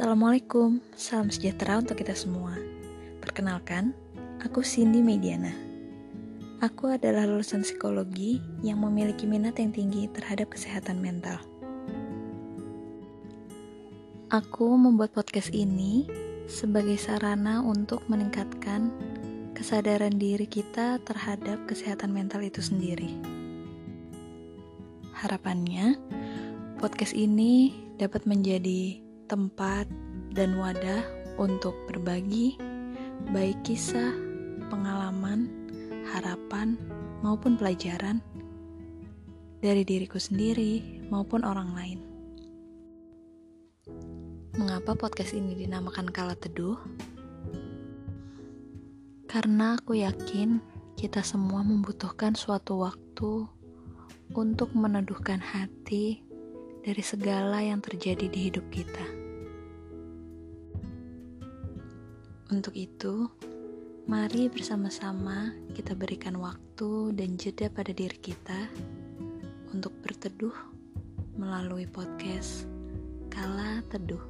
Assalamualaikum, salam sejahtera untuk kita semua. Perkenalkan, aku Cindy Mediana. Aku adalah lulusan psikologi yang memiliki minat yang tinggi terhadap kesehatan mental. Aku membuat podcast ini sebagai sarana untuk meningkatkan kesadaran diri kita terhadap kesehatan mental itu sendiri. Harapannya, podcast ini dapat menjadi tempat dan wadah untuk berbagi, baik kisah, pengalaman, harapan, maupun pelajaran dari diriku sendiri maupun orang lain. Mengapa podcast ini dinamakan Kala Teduh? Karena aku yakin kita semua membutuhkan suatu waktu untuk meneduhkan hati dari segala yang terjadi di hidup kita. Untuk itu, mari bersama-sama kita berikan waktu dan jeda pada diri kita untuk berteduh melalui podcast Kala Teduh.